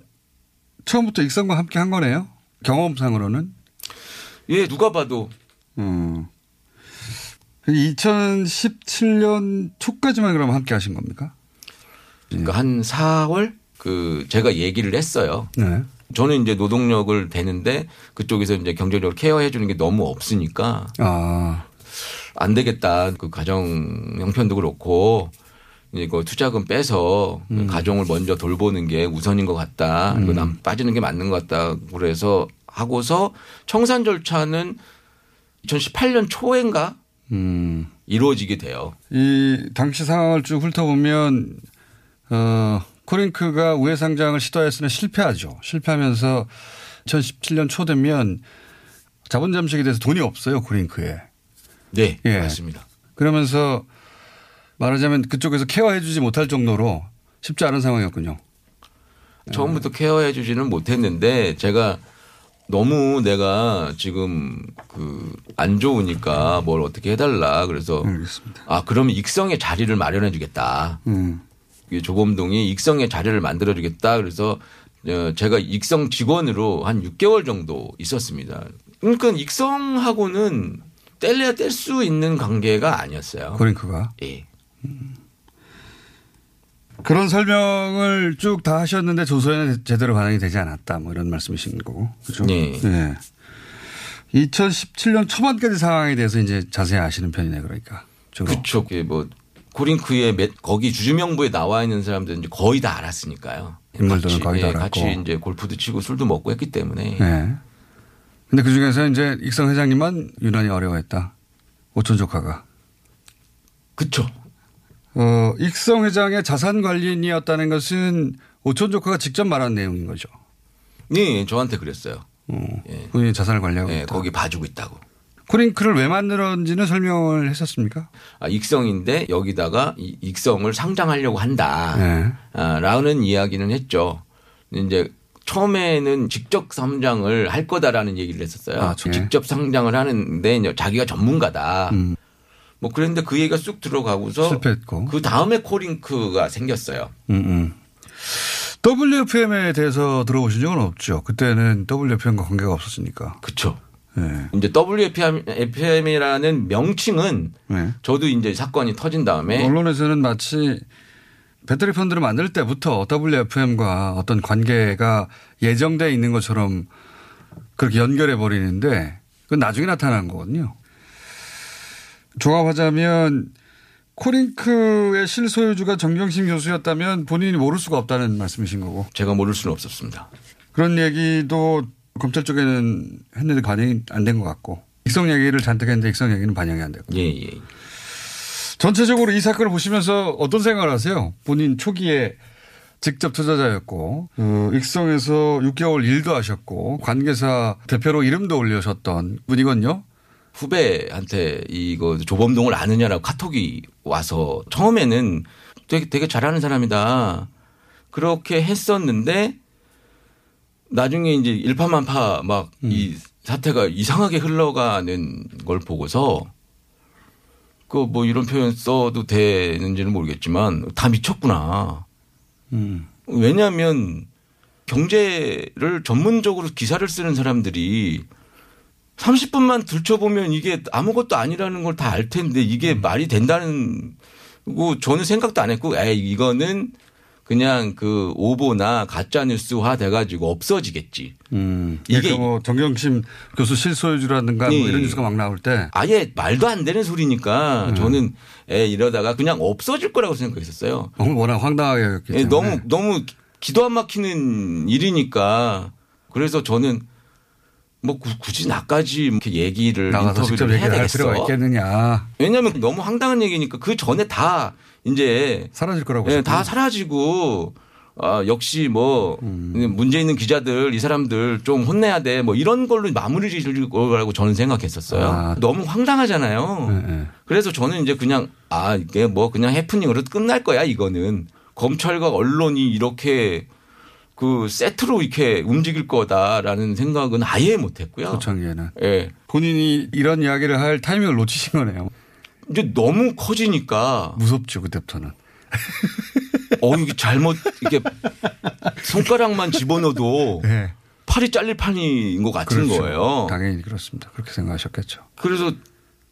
처음부터 익성과 함께 한 거네요. 경험상으로는. 예, 누가 봐도. 음. 2017년 초까지만 그러면 함께 하신 겁니까? 그러니까 한 4월 그 제가 얘기를 했어요. 네. 저는 이제 노동력을 대는데 그쪽에서 이제 경제적으로 케어해 주는 게 너무 없으니까 아. 안 되겠다. 그 가정 형편도 그렇고 이거 투자금 빼서 그 가정을 먼저 돌보는 게 우선인 것 같다. 그리고 남 빠지는 게 맞는 것 같다. 그래서 하고서 청산 절차는 2018년 초인가 음. 이루어지게 돼요. 이 당시 상황을 쭉 훑어보면 어 코링크가 우회 상장을 시도했으나 실패하죠. 실패하면서 2017년 초 되면 자본 잠식에 대해서 돈이 없어요 코링크에. 네, 예. 맞습니다. 그러면서 말하자면 그쪽에서 케어해 주지 못할 정도로 쉽지 않은 상황이었군요. 처음부터 케어해 주지는 못했는데 제가 너무 내가 지금 그 안 좋으니까 뭘 어떻게 해달라 그래서 아 그러면 익성의 자리를 마련해 주겠다. 음. 이 조범동이 익성의 자리를 만들어 주겠다. 그래서 어, 제가 익성 직원으로 한 6개월 정도 있었습니다. 그러니까 익성하고는 뗄래야 뗄 수 있는 관계가 아니었어요. 코링크가. 예. 그런 설명을 쭉 다 하셨는데 조서에는 제대로 반영이 되지 않았다. 뭐 이런 말씀이신 거고. 그죠? 네. 2017년 초반까지 상황에 대해서 이제 자세히 아시는 편이네 그러니까. 주로. 그렇죠. 그게 뭐 코링크에 몇- 거기 주주명부에 나와 있는 사람들은 이제 거의 다 알았으니까요. 인물들은 같이, 거의 다 예, 알았고. 같이 이제 골프도 치고 술도 먹고 했기 때문에 네. 근데 그 중에서 이제 익성 회장님만 유난히 어려워했다. 오촌 조카가. 그쵸. 어, 익성 회장의 자산 관리인이었다는 것은 오촌 조카가 직접 말한 내용인 거죠. 네, 저한테 그랬어요. 예. 본인이 자산을 관리하고 예. 거기 봐주고 있다고. 코링크를 왜 만들었는지는 설명을 했었습니까? 아, 익성인데 여기다가 이 익성을 상장하려고 한다. 네. 아, 라는 이야기는 했죠. 이제 처음에는 직접 상장을 할 거다라는 얘기를 했었어요. 아, 저- 직접 상장을 하는데 이제 자기가 전문가다. 뭐 그랬는데 그 얘기가 쑥 들어가고서 음. 실패했고. 그 다음에 코링크가 생겼어요. 음, 음. WFM에 대해서 들어보신 적은 없죠. 그때는 WFM과 관계가 없었으니까. 그렇죠. 네. 이제 WFM이라는 명칭은 네. 저도 이제 사건이 터진 다음에 언론에서는 마치 배터리 펀드를 만들 때부터 WFM과 어떤 관계가 예정돼 있는 것처럼 그렇게 연결해 버리는데 그건 나중에 나타난 거거든요. 종합하자면 코링크의 실소유주가 정경심 교수였다면 본인이 모를 수가 없다는 말씀이신 거고. 제가 모를 수는 없었습니다. 그런 얘기도 검찰 쪽에는 했는데 반영이 안 된 것 같고. 익성 얘기를 잔뜩 했는데 익성 얘기는 반영이 안 되고. 예, 예. 전체적으로 이 사건을 보시면서 어떤 생각을 하세요? 본인 초기에 직접 투자자였고, 그 익성에서 6개월 일도 하셨고, 관계사 대표로 이름도 올려셨던 분이거든요. 후배한테 이거 조범동을 아느냐라고 카톡이 와서 처음에는 되게, 되게 잘하는 사람이다. 그렇게 했었는데 나중에 이제 일파만파 막이 사태가 이상하게 흘러가는 걸 보고서 그 뭐 이런 표현 써도 되는지는 모르겠지만 다 미쳤구나. 음. 왜냐하면 경제를 전문적으로 기사를 쓰는 사람들이 30분만 들춰보면 이게 아무것도 아니라는 걸 다 알 텐데 이게 말이 된다는 거 저는 생각도 안 했고 에이 이거는 그냥 그 오보나 가짜 뉴스화 돼가지고 없어지겠지. 음. 이게 뭐 정경심 교수 실소유주라든가 뭐 예. 이런 뉴스가 막 나올 때 아예 말도 안 되는 소리니까 음. 저는 에 이러다가 그냥 없어질 거라고 생각했었어요. 워낙 황당하게 예. 너무 너무 기도 안 막히는 일이니까 그래서 저는 뭐 구- 굳이 나까지 이렇게 얘기를 나가서 인터뷰를 해야 되겠어. 필요가 있겠느냐. 왜냐하면 너무 황당한 얘기니까 그 전에 다 이제 사라질 거라고. 예, 다. 사라지고 아, 역시 뭐 문제 있는 기자들 이 사람들 좀 혼내야 돼 뭐 이런 걸로 마무리 지을 거라고 저는 생각했었어요. 아. 너무 황당하잖아요. 네, 그래서 저는 이제 그냥 아 이게 뭐 그냥 해프닝으로 끝날 거야 이거는 검찰과 언론이 이렇게 그 세트로 이렇게 움직일 거다라는 생각은 아예 못 했고요. 초창기에는. 예. 본인이 이런 이야기를 할 타이밍을 놓치신 거네요. 이제 너무 커지니까 무섭죠 그때부터는. 어 이게 잘못 이게 손가락만 집어넣어도 네. 팔이 잘릴 판인 것 같은 그렇죠. 거예요. 당연히 그렇습니다. 그렇게 생각하셨겠죠. 그래서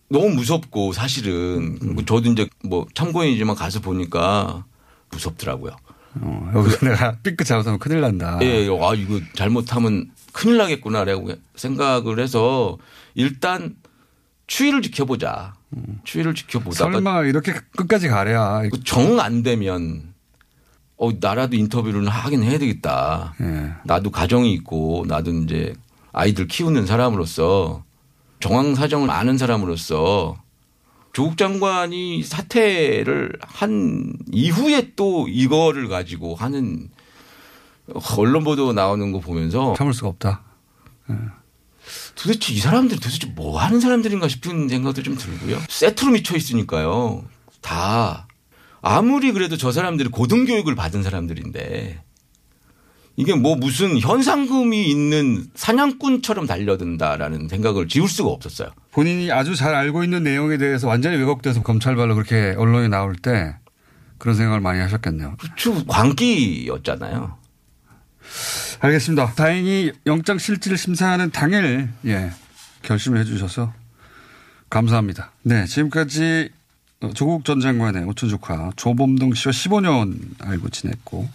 너무 무섭고 사실은 저도 이제 뭐 참고인이지만 가서 보니까 무섭더라고요. 어, 여기서 내가 삐끗 잘못하면 큰일 난다. 예, 아 이거 잘못하면 큰일 나겠구나라고 생각을 해서 일단 추이를 지켜보자. 추이를 지켜보다가 설마 이렇게 끝까지 가랴. 정 안 되면 어 나라도 인터뷰를 하긴 해야 되겠다. 예. 나도 가정이 있고 나도 이제 아이들 키우는 사람으로서 정황 사정을 아는 사람으로서 조국 장관이 사퇴를 한 이후에 또 이거를 가지고 하는 언론 보도 나오는 거 보면서 참을 수가 없다. 도대체 이 사람들이 도대체 뭐 하는 사람들인가 싶은 생각도 좀 들고요. 세트로 미쳐 있으니까요. 다 아무리 그래도 저 사람들이 고등교육을 받은 사람들인데 이게 뭐 무슨 현상금이 있는 사냥꾼처럼 달려든다라는 생각을 지울 수가 없었어요. 본인이 아주 잘 알고 있는 내용에 대해서 완전히 왜곡돼서 검찰발로 그렇게 언론에 나올 때 그런 생각을 많이 하셨겠네요. 그렇죠. 광기였잖아요. 알겠습니다. 다행히 영장 실질 심사하는 당일 예 결심을 해주셔서 감사합니다. 네 지금까지 조국 전 장관의 오촌 조카 조범동 씨와 15년 알고 지냈고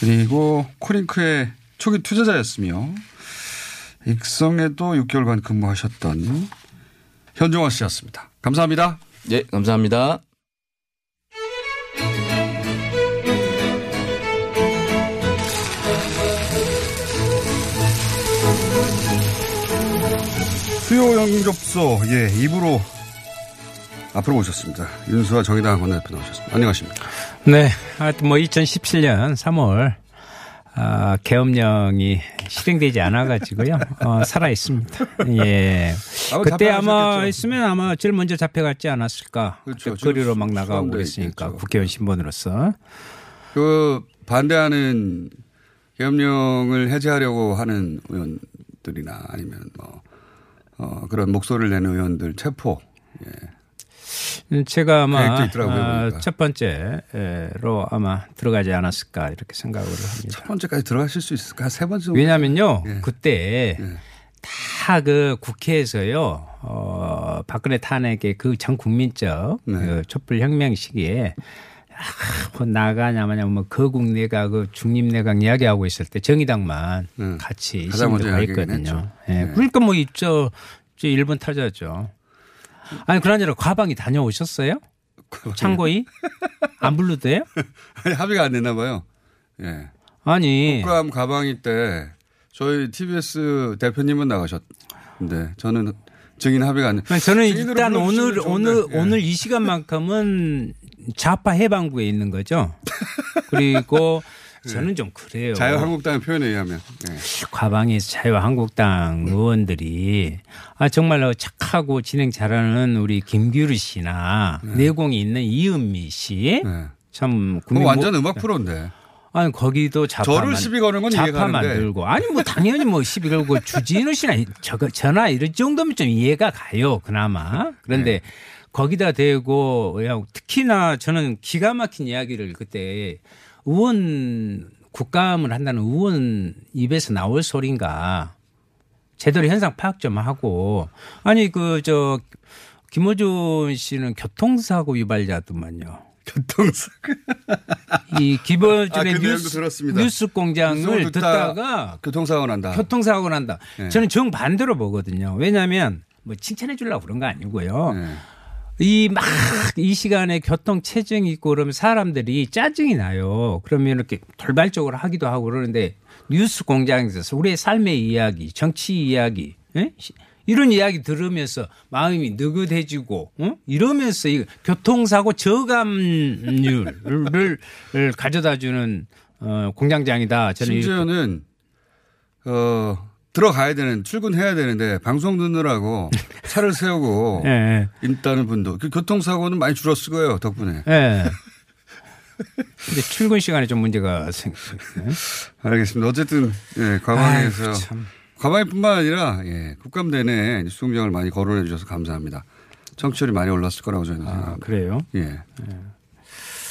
그리고 코링크의 초기 투자자였으며 익성에도 6개월간 근무하셨던 현종화 씨였습니다. 감사합니다. 네, 감사합니다. 수요 영접소 예 입으로 앞으로 모셨습니다. 윤수와 정의당 원내대표 나오셨습니다. 안녕하십니까. 네, 하여튼 뭐 2017년 3월 아, 계엄령이 실행되지 않아가지고요. 어, 살아 있습니다. 예. 아마 그때 아마. 있으면 아마 제일 먼저 잡혀갔지 않았을까. 그렇죠. 그때 거리로 막 나가고 그랬으니까 있겠죠. 국회의원 신분으로서. 그 반대하는 계엄령을 해제하려고 하는 의원들이나 아니면 뭐 어, 그런 목소리를 내는 의원들 체포. 예. 음, 제가 아마 아. 첫 번째로 아마 들어가지 않았을까 이렇게 생각을 합니다. 첫 번째까지 들어가실 수 있을까? 세 번째. 왜냐면요, 예. 그때 다그 국회에서요, 어, 박근혜 탄핵의 그 전 국민적 네. 그 촛불 혁명 시기에 아, 뭐 나가냐 마냐 뭐 거국 내각 그 중립 내각 이야기하고 있을 때 정의당만 같이 네. 이야기하긴 있거든요. 했죠. 예. 네. 그러니까 뭐 있죠. 저 일본 타자죠. 아니 그러나 과방이 다녀오셨어요? 참고이 안 불러도요? 아니, 합의가 안 됐나 봐요. 예. 아니 국감 가방이 때 저희 TBS 대표님은 나가셨는데 저는 증인 합의가 안 돼. 아니, 저는 일단 오늘 좋은데. 오늘 예. 오늘 이 시간만큼은 좌파 해방구에 있는 거죠. 그리고 저는 좀 그래요. 예. 자유한국당의 표현에 의하면. 예. 과방에서 자유한국당 의원들이 아 정말로 착하고 진행 잘하는 우리 김규르 씨나 내공이 있는 이은미 씨. 참 그거 국민 완전 모- 음악 프로인데. 아니 거기도 좌파 저를 시비 거는 건 이해가 좌파 가는데. 만들고 아니 뭐 당연히 뭐 시비 걸고 주진우 씨나 저거 전화 이럴 정도면 좀 이해가 가요 그나마 그런데 네. 거기다 대고 야, 특히나 저는 기가 막힌 이야기를 그때 의원 국감을 한다는 의원 입에서 나올 소린가 제대로 현상 파악 좀 하고 아니 그 저 김호준 씨는 교통사고 유발자더만요. 교통사고. 이 기본적인 아, 그 뉴스. 뉴스 공장을 듣다 듣다 가 교통사고 난다. 교통사고 난다. 네. 저는 정 반대로 보거든요. 왜냐하면 뭐 칭찬해 주려고 그런 거 아니고요. 네. 이 막 이 시간에 교통 체증이 있고 그러면 사람들이 짜증이 나요. 그러면 이렇게 돌발적으로 하기도 하고 그러는데 뉴스 공장에서 우리의 삶의 이야기, 정치 이야기, 예? 이런 이야기 들으면서 마음이 느긋해지고 어? 이러면서 이 교통사고 저감률을 가져다 주는 어, 공장장이다. 저는 심지어는 어 들어가야 되는 출근해야 되는데 방송 듣느라고 차를 세우고 예, 있다는 분도 그 교통사고는 많이 줄었을 거예요 덕분에. 예. 근데 출근 시간에 좀 문제가 생. 알겠습니다. 어쨌든 예, 과방에서. 과방뿐만 아니라 예, 국감 내내 뉴스 공장을 많이 거론해 주셔서 감사합니다. 청취율이 많이 올랐을 거라고 저는 생각합니다. 그래요? 예.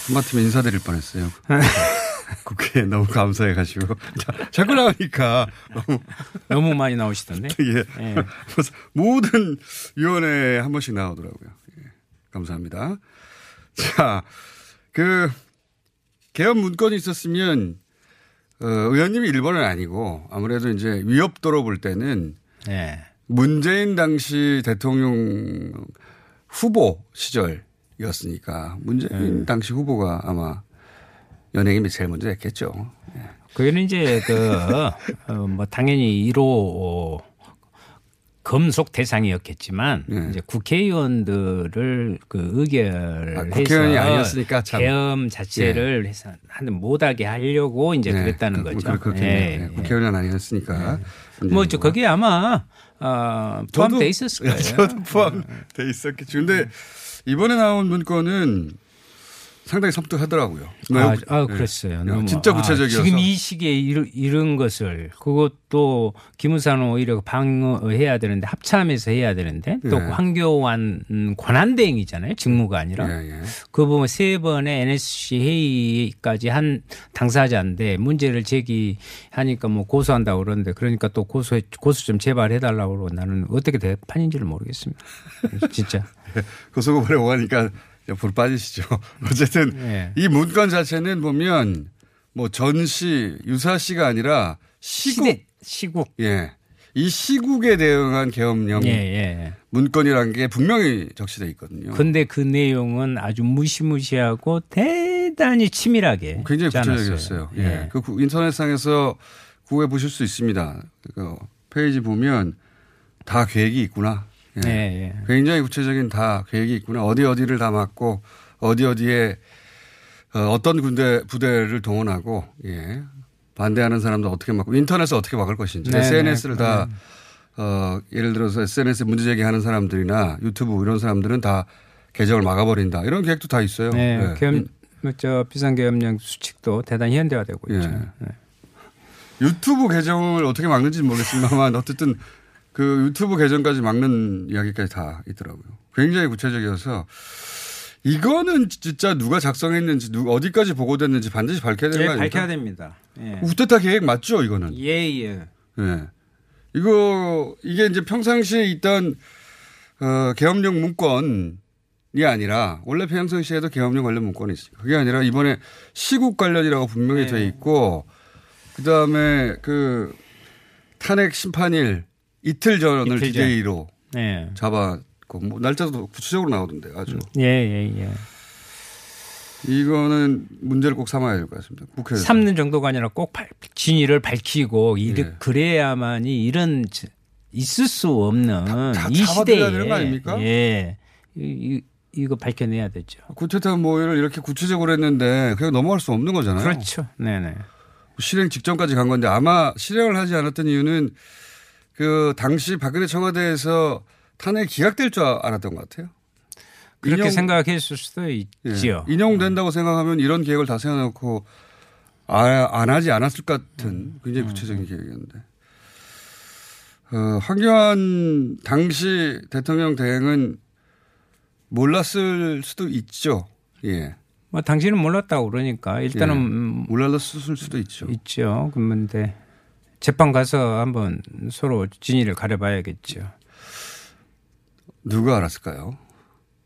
한마팀 인사드릴 뻔했어요. 국회에 너무 감사해 가지고 자 꾸 나오니까 너무 너무 많이 나오시던데. 예. 예. 모든 위원회에 한 번씩 나오더라고요. 예. 감사합니다. 자, 그 개헌 문건이 있었으면 어, 의원님이 1번은 아니고 아무래도 이제 위협도로 볼 때는 예. 문재인 당시 대통령 후보 시절이었으니까 문재인 당시 후보가 아마 연예인이 제일 먼저 했겠죠. 그거는 이제 그, 어, 뭐 당연히 1호 검속 대상이었겠지만 이제 국회의원들을 그 의결을 아, 해서 국회의원이 아니었으니까 참. 계엄 자체를 해서 하는 못하게 하려고 이제 네, 그랬다는 그- 거죠. 그- 그렇겠네요. 예, 국회의원은 아니었으니까. 뭐, 저, 거기에 아마, 어, 포함돼 있었을 거예요. 저도 포함돼 있었겠죠. 근데 이번에 나온 문건은 상당히 섬뜩하더라고요. 아, 아, 예. 그랬어요. 야, 진짜 아, 구체적이어서. 지금 이 시기에 이런, 이런 것을 그것도 김우산은 오히려 방어해야 되는데 합참에서 해야 되는데 또 예. 황교안 음, 권한대행이잖아요. 직무가 아니라. 예, 그 보면 세 번의 NSC 회의까지 한 당사자인데 문제를 제기하니까 뭐 고소한다고 그러는데 그러니까 또 고소 고소 좀 제발 해달라고 그러고 나는 어떻게 대 판인지를 모르겠습니다. 진짜. 고소고발에 오가니까 불 빠지시죠. 어쨌든 예. 이 문건 자체는 보면 뭐 전시, 유사시가 아니라 시국. 시대, 시국. 예. 이 시국에 대응한 계엄령 예, 예. 문건이라는 게 분명히 적시돼 있거든요. 근데 그 내용은 아주 무시무시하고 대단히 치밀하게 굉장히 짜놨어요. 구체적이었어요. 예. 그 구- 인터넷상에서 구해 보실 수 있습니다. 그 페이지 보면 다 계획이 있구나. 예. 예, 예. 굉장히 구체적인 다 계획이 있구나. 어디 어디를 다 막고 어디 어디에 어, 어떤 군대 부대를 동원하고 예. 반대하는 사람도 어떻게 막고 인터넷을 어떻게 막을 것인지 네, SNS를 네. 다 어, 예를 들어서 SNS에 문제 제기하는 사람들이나 유튜브 이런 사람들은 다 계정을 막아버린다 이런 계획도 다 있어요. 네, 네. 계엄, 저 비상 계엄령 수칙도 대단히 현대화되고 있죠. 예. 유튜브 계정을 어떻게 막는지는 모르겠습니다만 어쨌든 그 유튜브 계정까지 막는 이야기까지 다 있더라고요. 굉장히 구체적이어서 이거는 진짜 누가 작성했는지 누 어디까지 보고됐는지 반드시 밝혀야 되는 예, 거 아닙니까? 밝혀야 됩니다. 예. 우테타 계획 맞죠 이거는? 예, 예. 예. 이거 이게 이제 평상시에 있던 어, 계엄령 문건이 아니라 원래 평상시에도 계엄령 관련 문건이 있어요. 그게 아니라 이번에 시국 관련이라고 분명히 네. 돼 있고 그 다음에 그 탄핵 심판일 이틀 전을 이틀 전. 디데이로 네. 잡았고 뭐 날짜도 구체적으로 나오던데 아주 예, 예, 예. 이거는 문제를 꼭 삼아야 될 것 같습니다. 국회에서. 삼는 정도가 아니라 꼭 발- 진위를 밝히고 이 예. 그래야만이 이런 저- 있을 수 없는 다이 잡아들여야 시대에 되는 거 아닙니까? 예. 이, 이, 이거 밝혀내야 되죠. 쿠데타 모의를 이렇게 구체적으로 했는데 그냥 넘어갈 수 없는 거잖아요. 그렇죠. 네네. 실행 직전까지 간 건데 아마 실행을 하지 않았던 이유는 그 당시 박근혜 청와대에서 탄핵 기각될 줄 알았던 것 같아요. 그렇게 인용- 생각했을 수도 예. 있지요. 인용된다고 생각하면 이런 계획을 다 세워놓고 아, 안 하지 않았을 것 같은 굉장히 구체적인 계획이었는데. 어, 황교안 당시 대통령 대행은 몰랐을 수도 있죠. 예. 뭐 당신은 몰랐다고 그러니까 일단은 예. 음, 몰랐을 수도 있죠. 있죠. 그런데 재판 가서 한번 서로 진위를 가려봐야겠죠. 누가 알았을까요?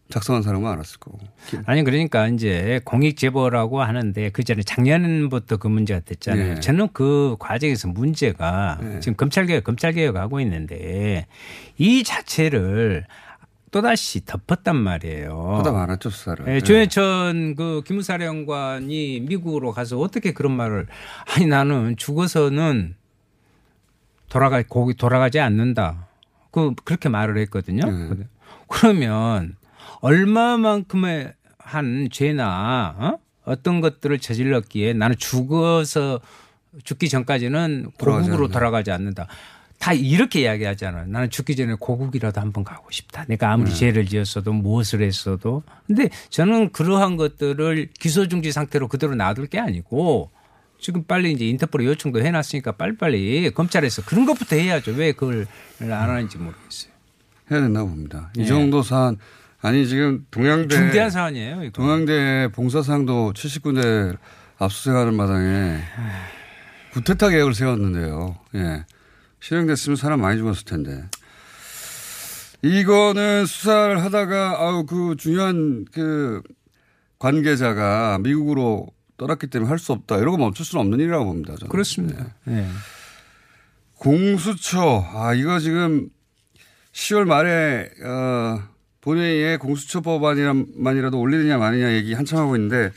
작성한 사람은 알았을 거고. 아니 그러니까 이제 공익 제보라고 하는데 그 전에 작년부터 그 문제가 됐잖아요. 네. 저는 그 과정에서 문제가 지금 검찰 개혁 검찰 개혁 하고 있는데 이 자체를 또다시 덮었단 말이에요. 하다 많았죠 수사를. 예, 예. 조현천 그 기무사령관이 미국으로 가서 어떻게 그런 말을 아니 나는 죽어서는 돌아가 거기 돌아가지 않는다. 그 그렇게 말을 했거든요. 그러면 얼마만큼의 한 죄나 어? 어떤 것들을 저질렀기에 나는 죽어서 죽기 전까지는 고국으로. 돌아가지 않는다. 다 이렇게 이야기하잖아요. 나는 죽기 전에 고국이라도 한번 가고 싶다. 내가 아무리 네. 죄를 지었어도 무엇을 했어도. 근데 저는 그러한 것들을 기소 중지 상태로 그대로 놔둘 게 아니고 지금 빨리 이제 인터폴에 요청도 해놨으니까 빨리빨리 검찰에서 그런 것부터 해야죠. 왜 그걸 안 하는지 모르겠어요. 해야 된다고 봅니다. 이 예. 정도 사안 아니 지금 동양대 중대한 사안이에요. 이거. 동양대 봉사상도 79대 압수수색하는 마당에 구테타 계획을 세웠는데요. 예. 실행됐으면 사람 많이 죽었을 텐데. 이거는 수사를 하다가 아우 그 중요한 그 관계자가 미국으로 떠났기 때문에 할 수 없다. 이러고 멈출 수는 없는 일이라고 봅니다. 저는. 그렇습니다. 네. 공수처 아 이거 지금 10월 말에 어, 본회의에 공수처 법안이만이라도 올리느냐 마느냐 얘기 한참 하고 있는데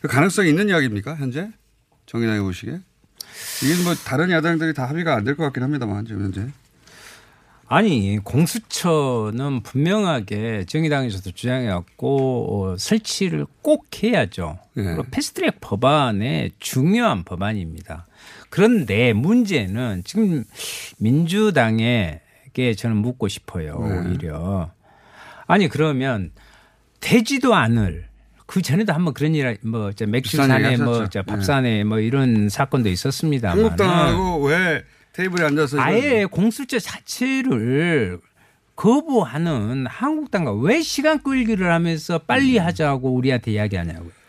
그 가능성이 있는 이야기입니까 현재 정의당이 보시기에 이게 뭐 다른 야당들이 다 합의가 안 될 것 같긴 합니다만 지금 현재 아니 공수처는 분명하게 정의당에서도 주장해왔고 어, 설치를 꼭 해야죠. 그리고 패스트트랙 법안의 중요한 법안입니다. 그런데 문제는 지금 민주당에게 저는 묻고 싶어요. 네. 오히려 아니 그러면 되지도 않을 그 전에도 한번 그런 일, 뭐, 저 맥주 산에, 뭐, 밥산에 뭐 이런 사건도 있었습니다만. 한국당하고 왜 테이블에 앉아서 아예 공수처 자체를 거부하는 한국당과 왜 시간 끌기를 하면서 빨리 하자고 우리한테 이야기하냐고요.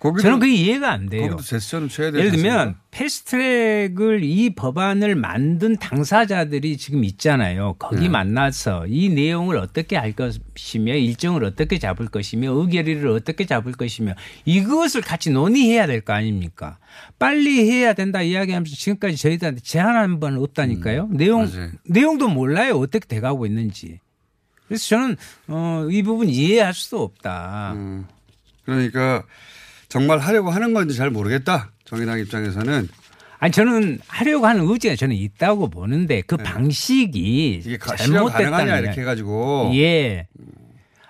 저는 그게 이해가 안 돼요. 거기도 제스처는 쳐야 예를 들면? 패스트트랙을 이 법안을 만든 당사자들이 지금 있잖아요. 거기 네. 만나서 이 내용을 어떻게 할 것이며 일정을 어떻게 잡을 것이며 의결일을 어떻게 잡을 것이며 이것을 같이 논의해야 될 거 아닙니까? 빨리 해야 된다 이야기하면서 지금까지 저희들한테 제안 한번 없다니까요. 내용 음, 맞아요. 내용도 몰라요 어떻게 돼가고 있는지. 그래서 저는 어, 이 부분 이해할 수도 없다. 음. 그러니까 정말 하려고 하는 건지 잘 모르겠다 정의당 입장에서는 아니 저는 하려고 하는 의지가 저는 있다고 보는데 그 방식이 네. 가능하냐 거예요. 이렇게 해가지고 예.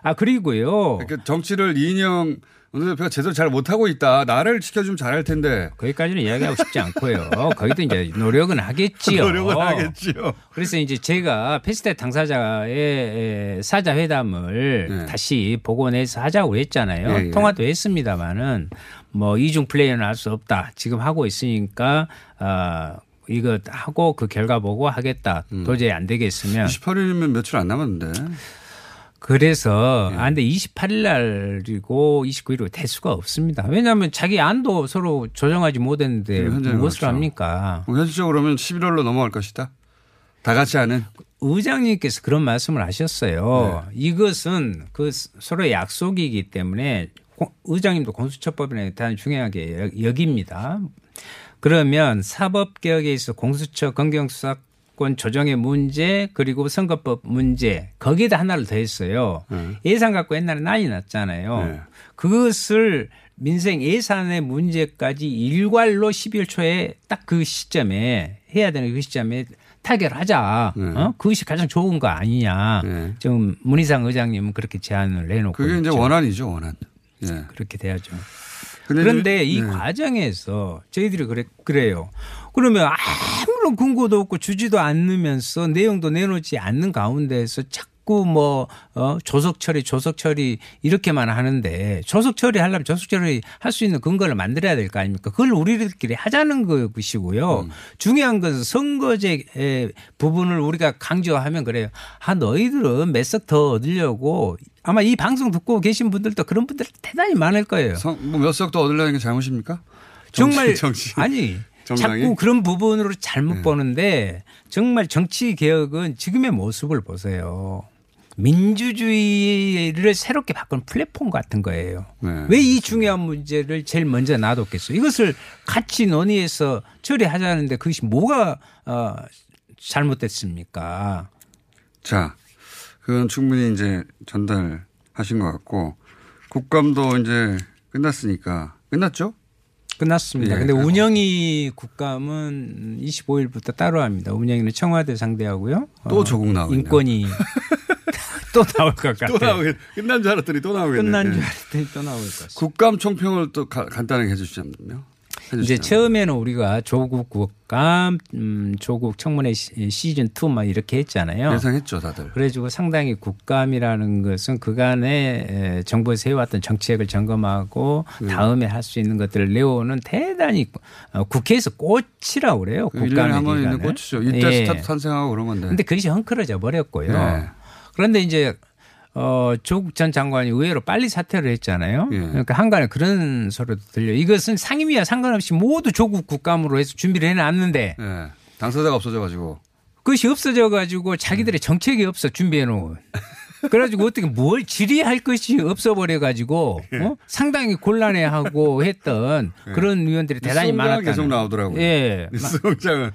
아 그리고요. 그러니까 정치를 이인영 원내대표가 제대로 잘 못하고 있다. 나를 지켜주면 잘할 텐데. 거기까지는 이야기하고 싶지 않고요. 거기도 이제 노력은 하겠지요. 노력은 하겠지요. 그래서 이제 제가 페스타 당사자의 사자 회담을 다시 복원해서 하자고 했잖아요. 네, 예, 예. 통화도 했습니다만은 뭐 이중 플레이는 할 수 없다. 지금 하고 있으니까 아 이거 하고 그 결과 보고 하겠다. 음. 도저히 안 되겠으면 28일이면 며칠 안 남았는데. 그래서 예. 아 근데 28일 날이고 29일이고 될 수가 없습니다. 왜냐하면 자기 안도 서로 조정하지 못했는데 현재는 무엇을 그렇죠. 합니까? 뭐 현실적으로 면 11월로 넘어갈 것이다. 다 같이 하는. 의장님께서 그런 말씀을 하셨어요. 네. 이것은 그 서로의 약속이기 때문에 고- 의장님도 공수처법에 대한 중요하게 여- 여깁니다. 그러면 사법개혁에 있어 공수처 검경수사 권 조정의 문제 그리고 선거법 문제 거기에다 하나를 더했어요. 예산 갖고 옛날에 난리 났잖아요. 네. 그것을 민생 예산의 문제까지 일괄로 12월 초에 딱 그 시점에 해야 되는 그 시점에 타결하자. 네. 어? 그것이 가장 좋은 거 아니냐. 좀 문희상 의장님은 그렇게 제안을 내놓고 그게 이제 있죠. 원안이죠, 원안. 예. 그렇게 돼야죠. 그런데 이 네. 과정에서 저희들이 그래, 그래요. 그러면 아무런 근거도 없고 주지도 않으면서 내용도 내놓지 않는 가운데에서 자꾸 뭐, 어, 조석 처리, 조석 처리 이렇게만 하는데 조석 처리 하려면 조석 처리 할 수 있는 근거를 만들어야 될 거 아닙니까? 그걸 우리들끼리 하자는 것이고요. 음. 중요한 것은 선거제 부분을 우리가 강조하면 그래요. 아, 너희들은 몇 석 더 얻으려고 아마 이 방송 듣고 계신 분들도 그런 분들 대단히 많을 거예요. 뭐몇 석도 얻으려는 게 잘못입니까? 정말 정치, 정치. 아니 정당이? 자꾸 그런 부분으로 잘못 네. 보는데 정말 정치 개혁은 지금의 모습을 보세요. 민주주의를 새롭게 바꾸는 플랫폼 같은 거예요. 네. 왜이 중요한 문제를 제일 먼저 놔뒀겠어요? 이것을 같이 논의해서 처리하자는데 그것이 뭐가 어, 잘못됐습니까? 자, 그건 충분히 이제 전달하신 것 같고 국감도 이제 끝났으니까 끝났죠? 끝났습니다. 예. 근데 운영위 국감은 25일부터 따로 합니다. 운영위는 청와대 상대하고요. 또 조국 나오겠네요. 인권이 또 나올 것 같아요. 또 나오겠 끝난 줄 알았더니 또 나오겠네. 끝난 줄 예. 알았더니 또 나올 것 같습니다. 국감 총평을 또 가- 간단하게 해주시면요. 이제 처음에는 우리가 조국 국감, 음, 조국 청문회 시- 시즌 2 막 이렇게 했잖아요. 예상했죠, 다들. 그래가지고 상당히 국감이라는 것은 그간에 에, 정부에서 해왔던 정책을 점검하고 네. 다음에 할 수 있는 것들을 내오는 대단히 어, 국회에서 꽃이라고 그래요. 그 1년에 국감의 한번 있는. 꽃이죠. 이때 예. 스타 탄생하고 그런 건데. 근데 그것이 헝클어져 버렸고요. 네. 그런데 이제 어, 조국 전 장관이 의외로 빨리 사퇴를 했잖아요. 예. 그러니까 항간에 그런 소리도 들려. 이것은 상임위와 상관없이 모두 조국 국감으로 해서 준비를 해놨는데 예. 당사자가 없어져 가지고. 그것이 없어져 가지고 자기들의 정책이 없어 준비해 놓은. 그래가지고 어떻게 뭘 질의할 것이 없어 버려 가지고 어? 상당히 곤란해하고 했던 그런 의원들이 대단히 많았다. 계속 나오더라고요. 예. 뉴스공장은.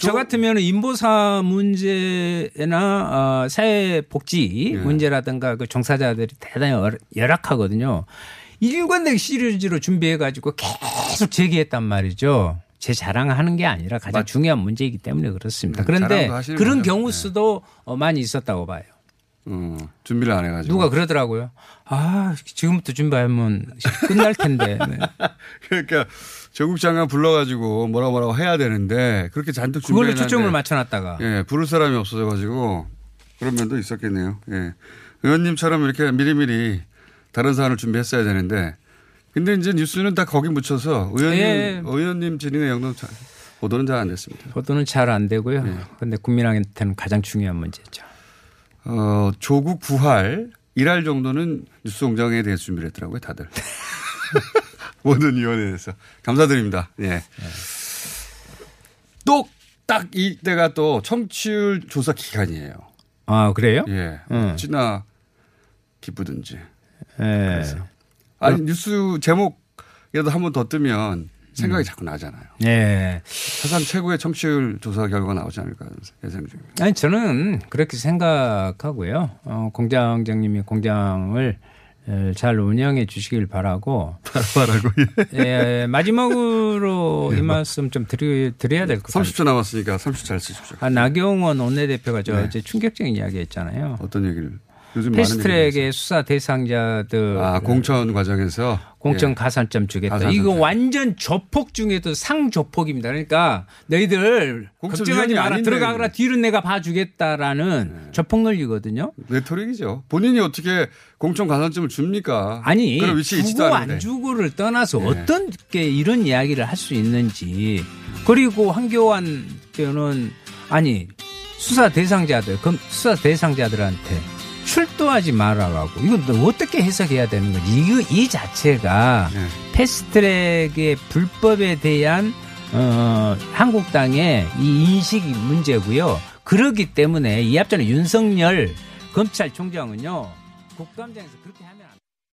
저 같으면 인보사 문제나 어, 사회복지 문제라든가 그 종사자들이 대단히 열- 열악하거든요. 일관되게 시리즈로 준비해가지고 계속 제기했단 말이죠. 제 자랑하는 게 아니라 가장 중요한 문제이기 때문에 그렇습니다. 네, 그런데 그런. 경우 수도 어, 많이 있었다고 봐요. 음, 준비를 안 해가지고. 누가 그러더라고요. 아, 지금부터 준비하면 끝날 텐데. 네. 그러니까 조국 장관 불러가지고 뭐라 뭐라고 해야 되는데 그렇게 잔뜩 그걸로 준비해놨는데 초점을 맞춰놨다가. 예, 부를 사람이 없어져가지고 그런 면도 있었겠네요. 예. 의원님처럼 이렇게 미리미리 다른 사안을 준비했어야 되는데 근데 이제 뉴스는 다 거기 묻혀서 의원님, 예. 의원님 진인의 영도 잘- 보도는 잘 안 됐습니다. 보도는 잘 안 되고요. 네. 그런데 국민한테는 가장 중요한 문제죠. 어, 조국 부활 일할 정도는 뉴스공장에 대해서 준비를 했더라고요, 다들. 모든 위원회에서. 감사드립니다. 예. 또딱 이때가 또 청취율 조사 기간이에요. 아, 그래요? 예. 음. 어찌나 기쁘든지. 예. 아니, 뉴스 제목이라도 한 번 더 뜨면 생각이 자꾸 나잖아요. 예. 사상 최고의 청취율 조사 결과가 나오지 않을까 예상 중입니다. 아니 저는 그렇게 생각하고요. 어, 공장장님이 공장을 에, 잘 운영해 주시길 바라고. 바라고. 예, 마지막으로 이 말씀 좀 드리, 드려야 될 것 같아요. 30초 남았으니까 30초 잘 쓰십시오. 아, 나경원 원내대표가 저 네. 어제 충격적인 이야기 했잖아요. 어떤 얘기를? 요즘 패스트트랙의 수사 대상자들 아, 공천 과정에서 공천 예. 가산점 주겠다. 가산점 이거. 완전 조폭 중에도 상조폭입니다. 그러니까 너희들 걱정하지 마라 아닌데, 들어가거라 뒤로 내가 봐주겠다라는 조폭 논리거든요. 레토릭이죠. 본인이 어떻게 공천 가산점을 줍니까? 아니 그런 있지도 주고. 안 주고를 떠나서 네. 어떤 게 이런 이야기를 할 수 있는지 그리고 한교안 때는 아니 수사 대상자들 그럼 수사 대상자들한테 출두하지 말아라고 이거 너 어떻게 해석해야 되는 거지 이거 이 자체가 네. 패스트트랙의 불법에 대한 어, 한국당의 이 인식이 문제고요. 그렇기 때문에 이 앞전에 윤석열 검찰총장은요 국감장에서 그렇게